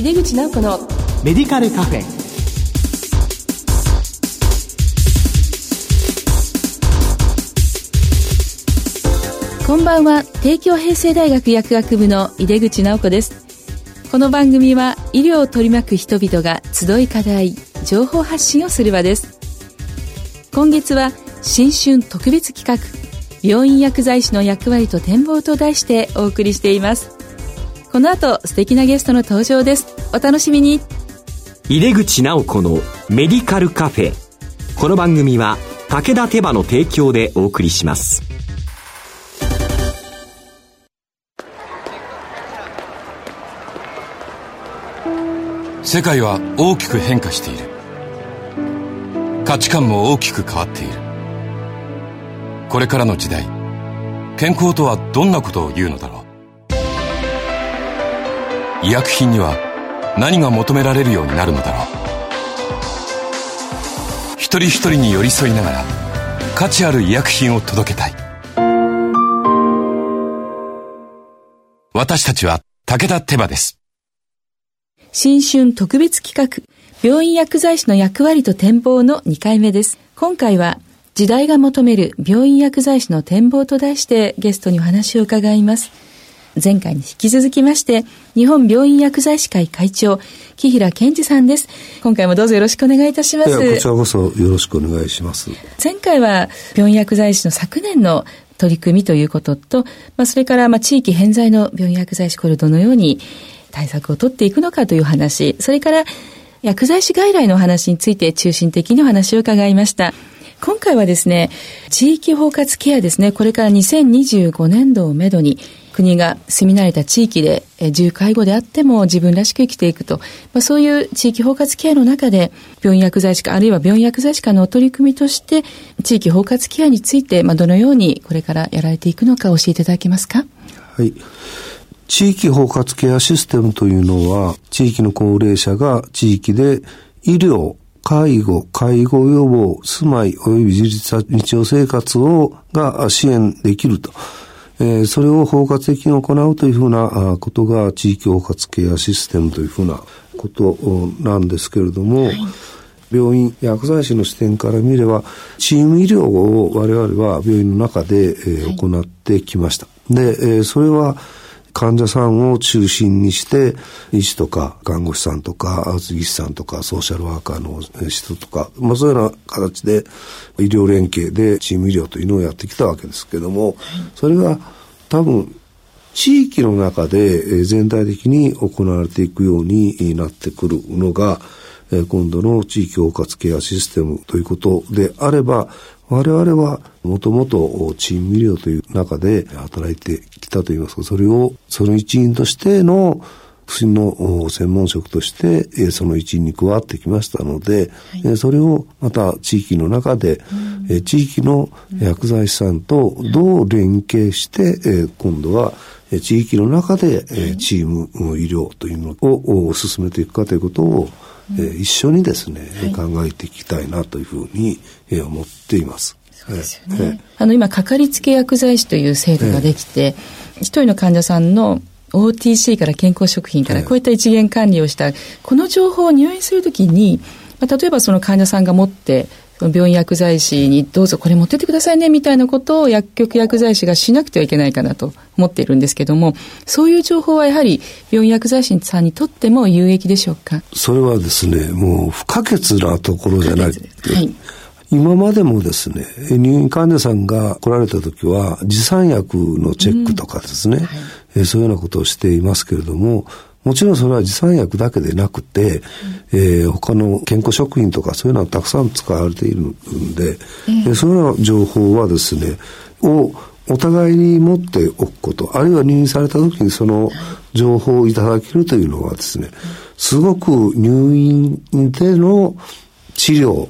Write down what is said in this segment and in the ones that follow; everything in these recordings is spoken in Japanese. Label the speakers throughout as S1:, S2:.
S1: 井出口直子の
S2: メディカルカフェ。
S1: こんばんは。帝京平成大学薬学部の井出口直子です。この番組は医療を取り巻く人々が集い課題情報発信をする場です。今月は新春特別企画病院薬剤師の役割と展望と題してお送りしていますこの後素敵なゲストの登場です。お楽しみに。
S3: 井出口直子のメディカルカフェ。この番組は武田手羽の提供でお送りします。
S4: 世界は大きく変化している。価値観も大きく変わっている。これからの時代健康とはどんなことを言うのだろう医薬品には何が求められるようになるのだろう一人一人に寄り添いながら価値ある医薬品を届けたい私たちは武田手羽です
S1: 新春特別企画、病院薬剤師の役割と展望の2回目です。今回は、時代が求める病院薬剤師の展望と題してゲストにお話を伺います。前回に引き続きまして、日本病院薬剤師会会長、木平健二さんです。今回もどうぞよろしくお願いいたします。こ
S5: ちらこそよろしくお願いします。
S1: 前回は病院薬剤師の昨年の取り組みということと、まあ、それからまあ地域偏在の病院薬剤師これをどのように対策を取っていくのかという話、それから薬剤師外来の話について中心的にお話を伺いました。今回はですね、地域包括ケアですね、これから2025年度をめどに、国が住み慣れた地域で、重介護であっても自分らしく生きていくと、まあ、そういう地域包括ケアの中で、病院薬剤師か、あるいは病院薬剤師かの取り組みとして、地域包括ケアについて、まあ、どのようにこれからやられていくのか教えていただけますか？
S5: はい。地域包括ケアシステムというのは、地域の高齢者が地域で医療、介護、介護予防、住まい及び自立日常生活をが支援できると。えー、それを包括的に行うというふうなことが地域包括ケアシステムというふうなことなんですけれども、はい病院、薬剤師の視点から見れば、チーム医療を我々は病院の中で、えー、行ってきました。で、えー、それは、患者さんを中心にして、医師とか看護師さんとか、アウト技師さんとか、ソーシャルワーカーの人とか、まあそういうような形で医療連携でチーム医療というのをやってきたわけですけども、それが多分地域の中で全体的に行われていくようになってくるのが、今度の地域包括ケアシステムということであれば、我々はもともとチーム医療という中で働いてきたといいますか、それをその一員としての薬の専門職として、その一員に加わってきましたので、はい、それをまた地域の中で、うん、地域の薬剤師さんとどう連携して、今度は地域の中でチーム医療というのを進めていくかということをえー、一緒にですね、はい、考えていきたいなというふうに、えー、思っています。
S1: そうですよね。あの今、かかりつけ薬剤師という制度ができて、一人の患者さんの OTC から健康食品からこういった一元管理をした、この情報を入院するときに、まあ、例えばその患者さんが持って病院薬剤師にどうぞこれ持ってってくださいねみたいなことを薬局薬剤師がしなくてはいけないかなと思っているんですけども、そういう情報はやはり病院薬剤師さんにとっても有益でしょうか？
S5: それはですね、もう不可欠なところじゃない。はい。今までもですね、入院患者さんが来られた時は、持参薬のチェックとかですね、うんはい、そういうようなことをしていますけれども、もちろんそれは持参薬だけでなくて、うん、えー、他の健康食品とかそういうのはたくさん使われているんで、うん、そういうような情報はですね、をお互いに持っておくこと、あるいは入院された時にその情報をいただけるというのはですね、すごく入院での治療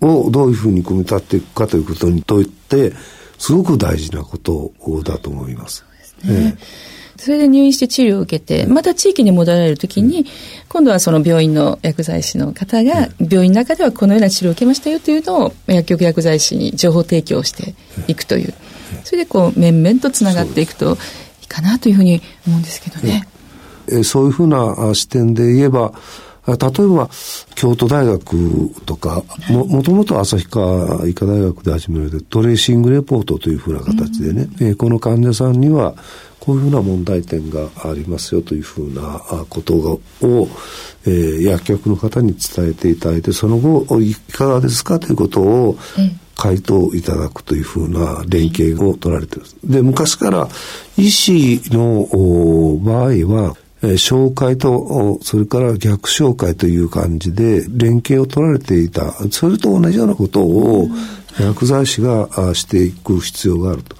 S5: をどういうふうに組み立っていくかということにとって、すごく大事なことだと思います。そうですね。ええ
S1: それで入院して治療を受けて、また地域に戻られるときに、今度はその病院の薬剤師の方が、病院の中ではこのような治療を受けましたよというのを、薬局薬剤師に情報提供していくという、それでこう、面々とつながっていくといいかなというふうに思うんですけどね。
S5: えそういうふうな視点で言えば、例えば、京都大学とか、も、もともと旭川医科大学で始められて、トレーシングレポートというふうな形でね、うん、えこの患者さんには、こういうふうな問題点がありますよというふうなことを、えー、薬局の方に伝えていただいて、その後、いかがですかということを、回答いただくというふうな連携を取られています。で、昔から医師の場合は、紹介と、それから逆紹介という感じで連携を取られていた。それと同じようなことを薬剤師がしていく必要があると。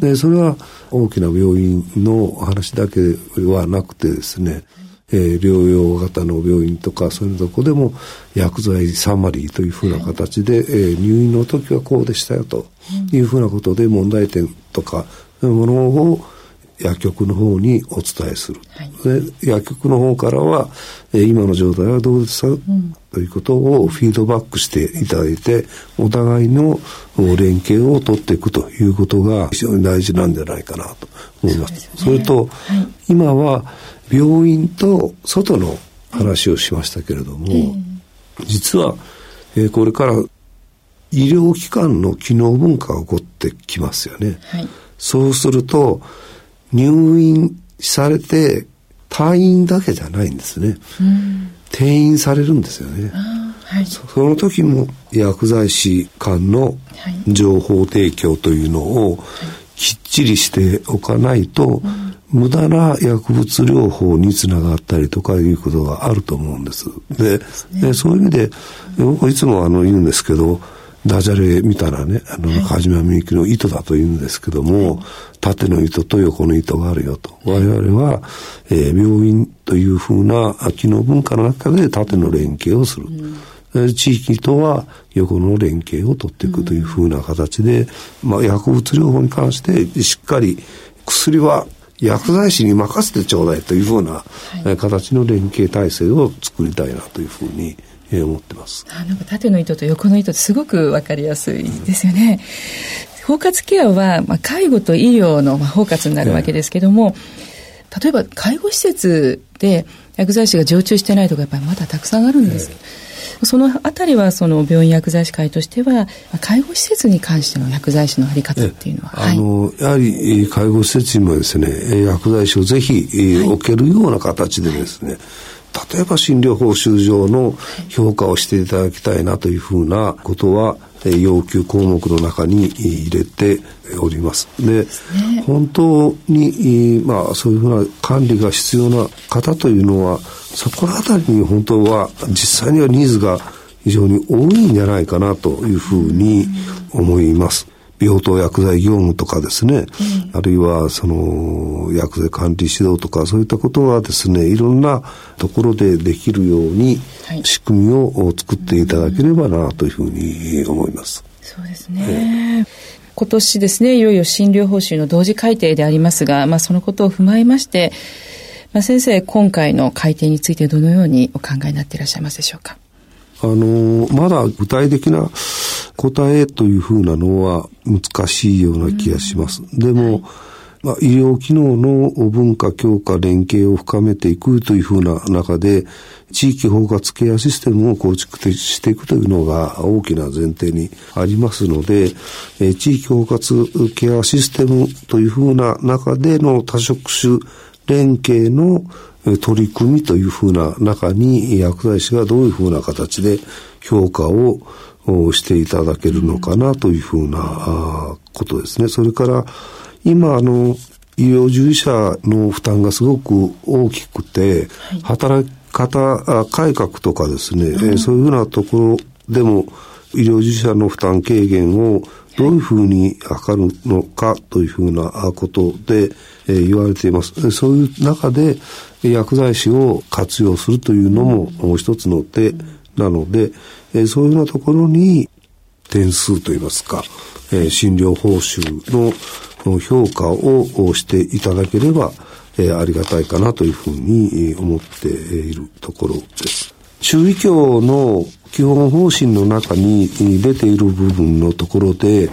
S5: で、それは大きな病院の話だけはなくてですね、えー、療養型の病院とかそういうとこでも薬剤サマリーというふうな形で、えー、入院の時はこうでしたよというふうなことで問題点とかそういうものを薬局の方にお伝えする。はい、で薬局の方からは、えー、今の状態はどうですか、うん、ということをフィードバックしていただいて、お互いの連携を取っていくということが非常に大事なんじゃないかなと思います。そ、ね,、れと、はい、今は病院と外の話をしましたけれども、実は、えー、これから医療機関の機能文化が起こってきますよね。はい、そうすると、入院されて退院だけじゃないんですね。転院されるんですよね。はい、その時も薬剤師間の情報提供というのをきっちりしておかないと、無駄な薬物療法につながったりとかいうことがあると思うんです。で、でそういう意味で、僕いつもあの言うんですけど、ダジャレ見たらね、あの、中島みゆきの糸だと言うんですけども、はい、縦の糸と横の糸があるよと。我々は、えー、病院というふうな機能文化の中で縦の連携をする。うん、地域とは横の連携を取っていくというふうな形で、うん、まあ、薬物療法に関してしっかり薬は薬剤師に任せてちょうだいというふうな、はい、形の連携体制を作りたいなというふうにえー、思ってます。
S1: あなんか縦の糸と横の糸ってすごく分かりやすいですよね。包括ケアは、まあ、介護と医療の、まあ、包括になるわけですけども、えー、例えば介護施設で薬剤師が常駐してないとかやっぱりまだたくさんあるんです。えー、そのあたりはその病院薬剤師会としては介護施設に関しての薬剤師のあり方っていうのは、
S5: あの、やはり介護施設にもですね薬剤師をぜひ、置けるような形でですね、はい例えば診療報酬上の評価をしていただきたいなというふうなことは、要求項目の中に入れております。で、本当に、まあ、そういうふうな管理が必要な方というのは、そこのあたりに本当は実際にはニーズが非常に多いんじゃないかなというふうに思います。病棟薬剤業務とかですね、うん、あるいはその薬剤管理指導とかそういったことはですねいろんなところでできるように仕組みを作っていただければなというふうに思います。
S1: そうですね、今年ですねいよいよ診療報酬の同時改定でありますが、まあ、そのことを踏まえまして、まあ、先生今回の改定についてどのようにお考えになっていらっしゃいますでしょうか？
S5: あのまだ具体的な答えというふうなのは難しいような気がします。でも、まあ、医療機能の文化強化連携を深めていくというふうな中で、地域包括ケアシステムを構築していくというのが大きな前提にありますので、え地域包括ケアシステムというふうな中での多職種連携の取り組みというふうな中に薬剤師がどういうふうな形で評価をしていただけるのかなというふうなことですね。それから今あの医療従事者の負担がすごく大きくて、働き方改革とかですね、うん、そういうふうなところでも医療従事者の負担軽減をどういうふうに図るのかというふうなことで、えー、言われています。そういう中で薬剤師を活用するというのももう一つの手なので、えー、そういうようなところに点数といいますか、えー、診療報酬の評価をしていただければ、えー、ありがたいかなというふうに思っているところです。中医協の基本方針の中に出ている部分のところで、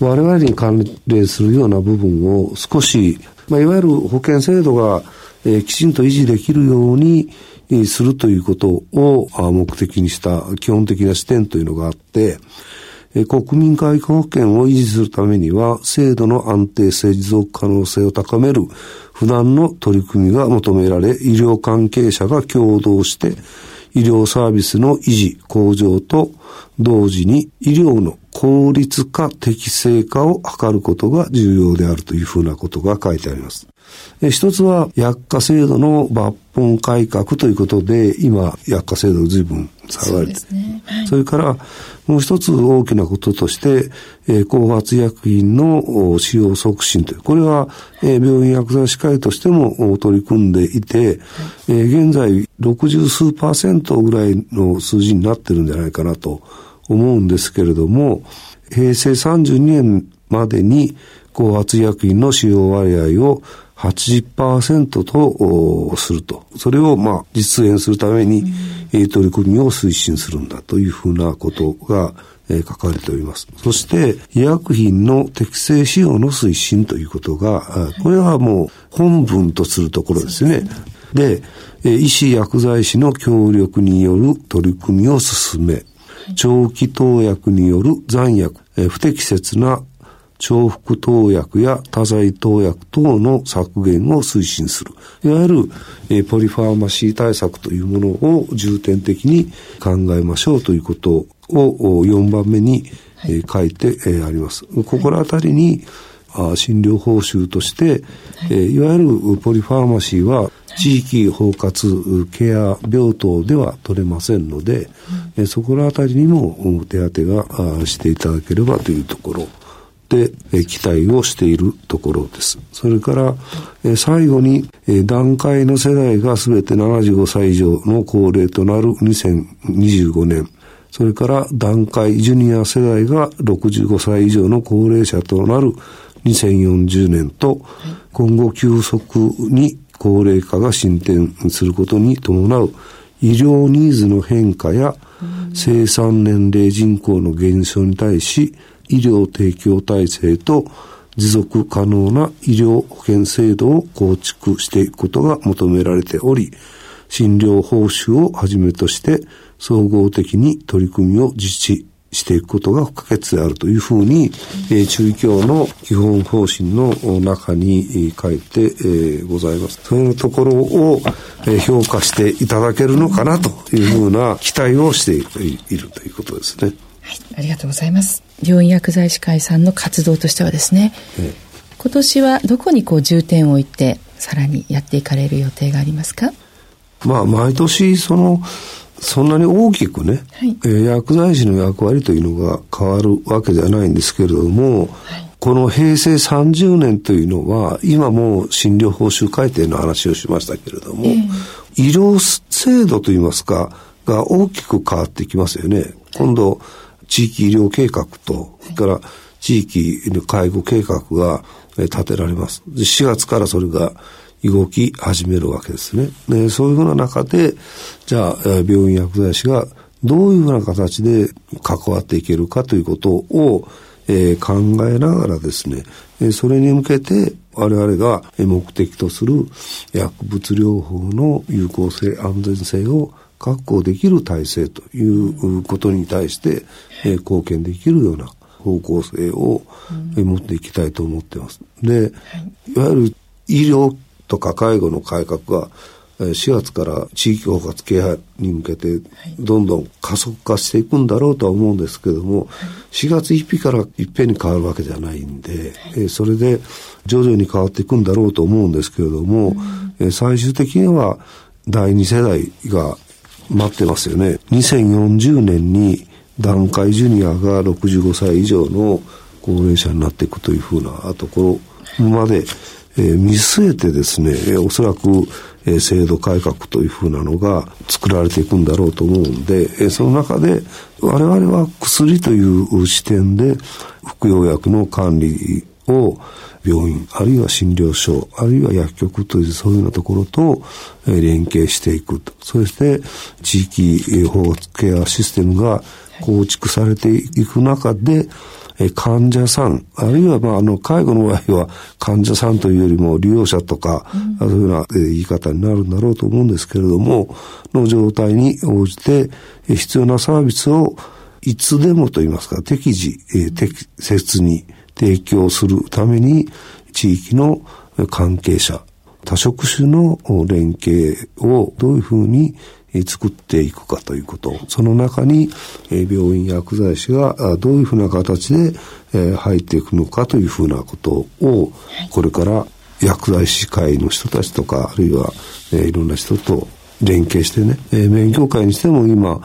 S5: 我々に関連するような部分を少し、まあ、いわゆる保険制度がえー、きちんと維持できるように、するということを目的にした基本的な視点というのがあって、国民皆保険を維持するためには、制度の安定性、持続可能性を高める不断の取り組みが求められ、医療関係者が共同して、医療サービスの維持、向上と同時に医療の効率化、適正化を図ることが重要であるというふうなことが書いてあります。一つは薬価制度の抜本改革ということで、今、薬価制度随分下がれて、そ,、ね。はい、それからもう一つ大きなこととして、えー、後発薬品の使用促進という、これは、えー、病院薬剤師会としても取り組んでいて、はい、えー、現在60数パーセントぐらいの数字になってるんじゃないかなと思うんですけれども、平成32年までに後発薬品の使用割合を80%とすると。それをまあ実現するために、うん、取り組みを推進するんだというふうなことが、え書かれております。そして、医薬品の適正使用の推進ということが、これはもう本文とするところですね。で、医師薬剤師の協力による取り組みを進め、長期投薬による残薬、不適切な重複投薬や多剤投薬等の削減を推進する。いわゆる、えポリファーマシー対策というものを重点的に考えましょうということを4番目に、え書いて、えあります。ここら辺りに、あ診療報酬として、はい、えー、いわゆるポリファーマシーは地域包括ケア病棟では取れませんので、うん、えそこら辺りにも手当てがしていただければというところ。で、え期待をしているところです。それから、え最後に、え段階の世代がすべて75歳以上の高齢となる2025年、それから段階ジュニア世代が65歳以上の高齢者となる2040年と、今後急速に高齢化が進展することに伴う医療ニーズの変化や生産年齢人口の減少に対し、医療提供体制と持続可能な医療保険制度を構築していくことが求められており、診療報酬をはじめとして総合的に取り組みを実施していくことが不可欠であるというふうに、えー、中医協の基本方針の中に書いて、えー、ございます。そういうところを、えー、評価していただけるのかなというふうな期待をしているということですね。
S1: はい、ありがとうございます。病院薬剤師会さんの活動としてはですね、ええ、今年はどこにこう重点を置いてさらにやっていかれる予定がありますか？
S5: まあ毎年そのそんなに大きくね、はい、えー、薬剤師の役割というのが変わるわけではないんですけれども、はい、この平成30年というのは今もう診療報酬改定の話をしましたけれども、えー、医療制度といいますかが大きく変わってきますよね。今度地域医療計画と、それから地域の介護計画が立てられます。4月からそれが動き始めるわけですね。でそういうふうな中で、じゃあ、病院薬剤師がどういうふうな形で関わっていけるかということを、えー、考えながらですね、えそれに向けて我々が目的とする薬物療法の有効性、安全性を確保できる体制ということに対して、えー、貢献できるような方向性を、うん、持っていきたいと思ってます。で、いわゆる医療とか介護の改革が4月から地域包括ケアに向けてどんどん加速化していくんだろうとは思うんですけども、4月1日からいっぺんに変わるわけじゃないんで、えそれで徐々に変わっていくんだろうと思うんですけれども、え最終的には第2世代が待ってますよね。2040年に段階ジュニアが65歳以上の高齢者になっていくというふうなところまで、え、見据えてですね、え、おそらく、え、制度改革というふうなのが作られていくんだろうと思うんで、え、その中で我々は薬という視点で服用薬の管理を病院、あるいは診療所、あるいは薬局というそういうようなところと、連携していくと。そして地域包括ケアシステムが構築されていく中で、え患者さん、あるいは、まあ、あの、介護の場合は、患者さんというよりも利用者とか、うん、そういうような言い方になるんだろうと思うんですけれども、の状態に応じて、必要なサービスをいつでもと言いますか、適時、え適切に提供するために、地域の関係者、多職種の連携をどういうふうに作っていくかということ。その中に、病院薬剤師がどういうふうな形で入っていくのかというふうなことを、これから薬剤師会の人たちとか、あるいは、いろんな人と連携してね、勉強会にしても今、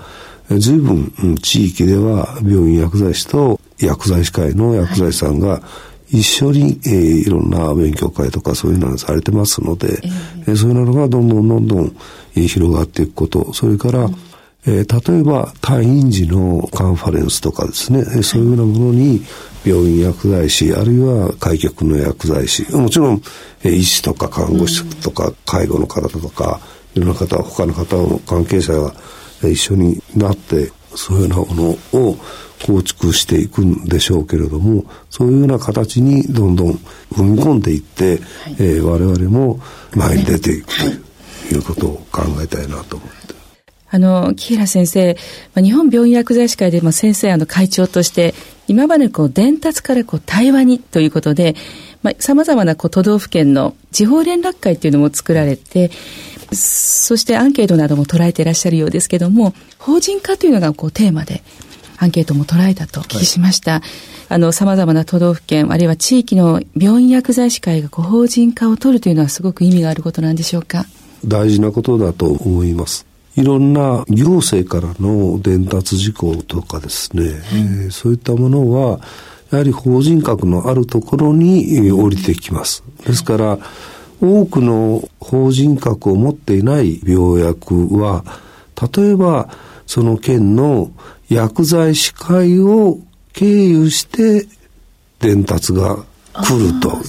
S5: 随分地域では病院薬剤師と薬剤師会の薬剤師さんが一緒に、えー、いろんな勉強会とかそういうのがされてますので、えー、そういうのがどんどんどんどん、えー、広がっていくこと、それから、うん、えー、例えば退院時のカンファレンスとかですね、えー、そういうようなものに病院薬剤師、あるいは開局の薬剤師、もちろん、えー、医師とか看護師とか介護の方とか、いろんな方、他の方の関係者が一緒になって、そういうようなものを構築していくんでしょうけれどもそういうような形にどんどん踏み込んでいって、はい、えー、我々も前に出ていくということを考えたいなと思って。
S1: あの、木平先生、まあ、日本病院薬剤師会で、まあ、先生あの会長として、今までこう伝達からこう対話にということで、まあ、様々なこう都道府県の地方連絡会というのも作られて、そしてアンケートなども捉えていらっしゃるようですけども、法人化というのがこうテーマで、アンケートも捉えたとお聞きしました。はい、あの、様々な都道府県、あるいは地域の病院薬剤師会がご法人化を取るというのはすごく意味があることなんでしょうか？
S5: 大事なことだと思います。いろんな行政からの伝達事項とかですね、はい、えー、そういったものは、やはり法人格のあるところに降りてきます。ですから、多くの法人格を持っていない病薬は、例えば、その県の薬剤師会を経由して伝達が来ると、ね、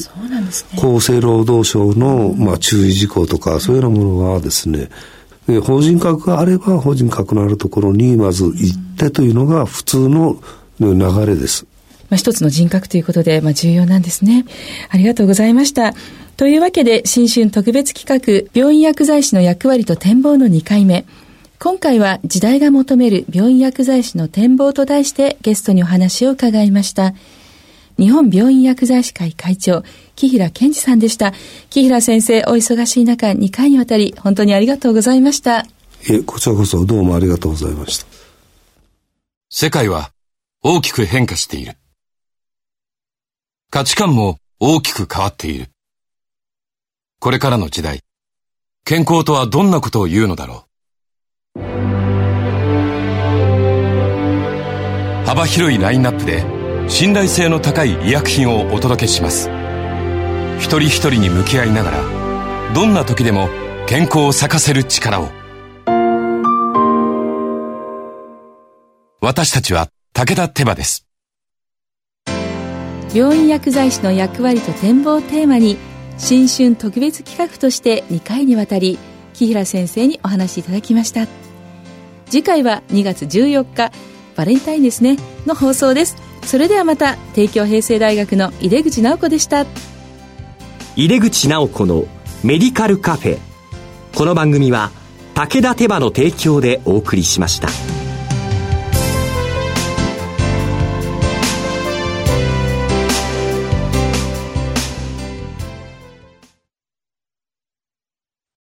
S5: 厚生労働省の、まあ、注意事項とか、そういうようなものはですね、法人格があれば法人格のあるところにまず行ってというのが普通の流れです。
S1: まあ、一つの人格ということで、まあ、重要なんですね。ありがとうございました。というわけで、新春特別企画、病院薬剤師の役割と展望の2回目。今回は時代が求める病院薬剤師の展望と題してゲストにお話を伺いました。日本病院薬剤師会会長、木平健二さんでした。木平先生、お忙しい中、2回にわたり、本当にありがとうございました。
S5: え、こちらこそどうもありがとうございました。
S4: 世界は大きく変化している。価値観も大きく変わっている。これからの時代、健康とはどんなことを言うのだろう。幅広いラインナップで信頼性の高い医薬品をお届けします。一人一人に向き合いながらどんな時でも健康を咲かせる力を。私たちは武田手羽です。
S1: 病院薬剤師の役割と展望テーマに新春特別企画として2回にわたり木平先生にお話しいただきました。次回は2月14日バレンタインですねの放送です。それではまた帝京平成大学の井出口直子でした。
S3: 井出口直子のメディカルカフェ。この番組は武田手羽の提供でお送りしました。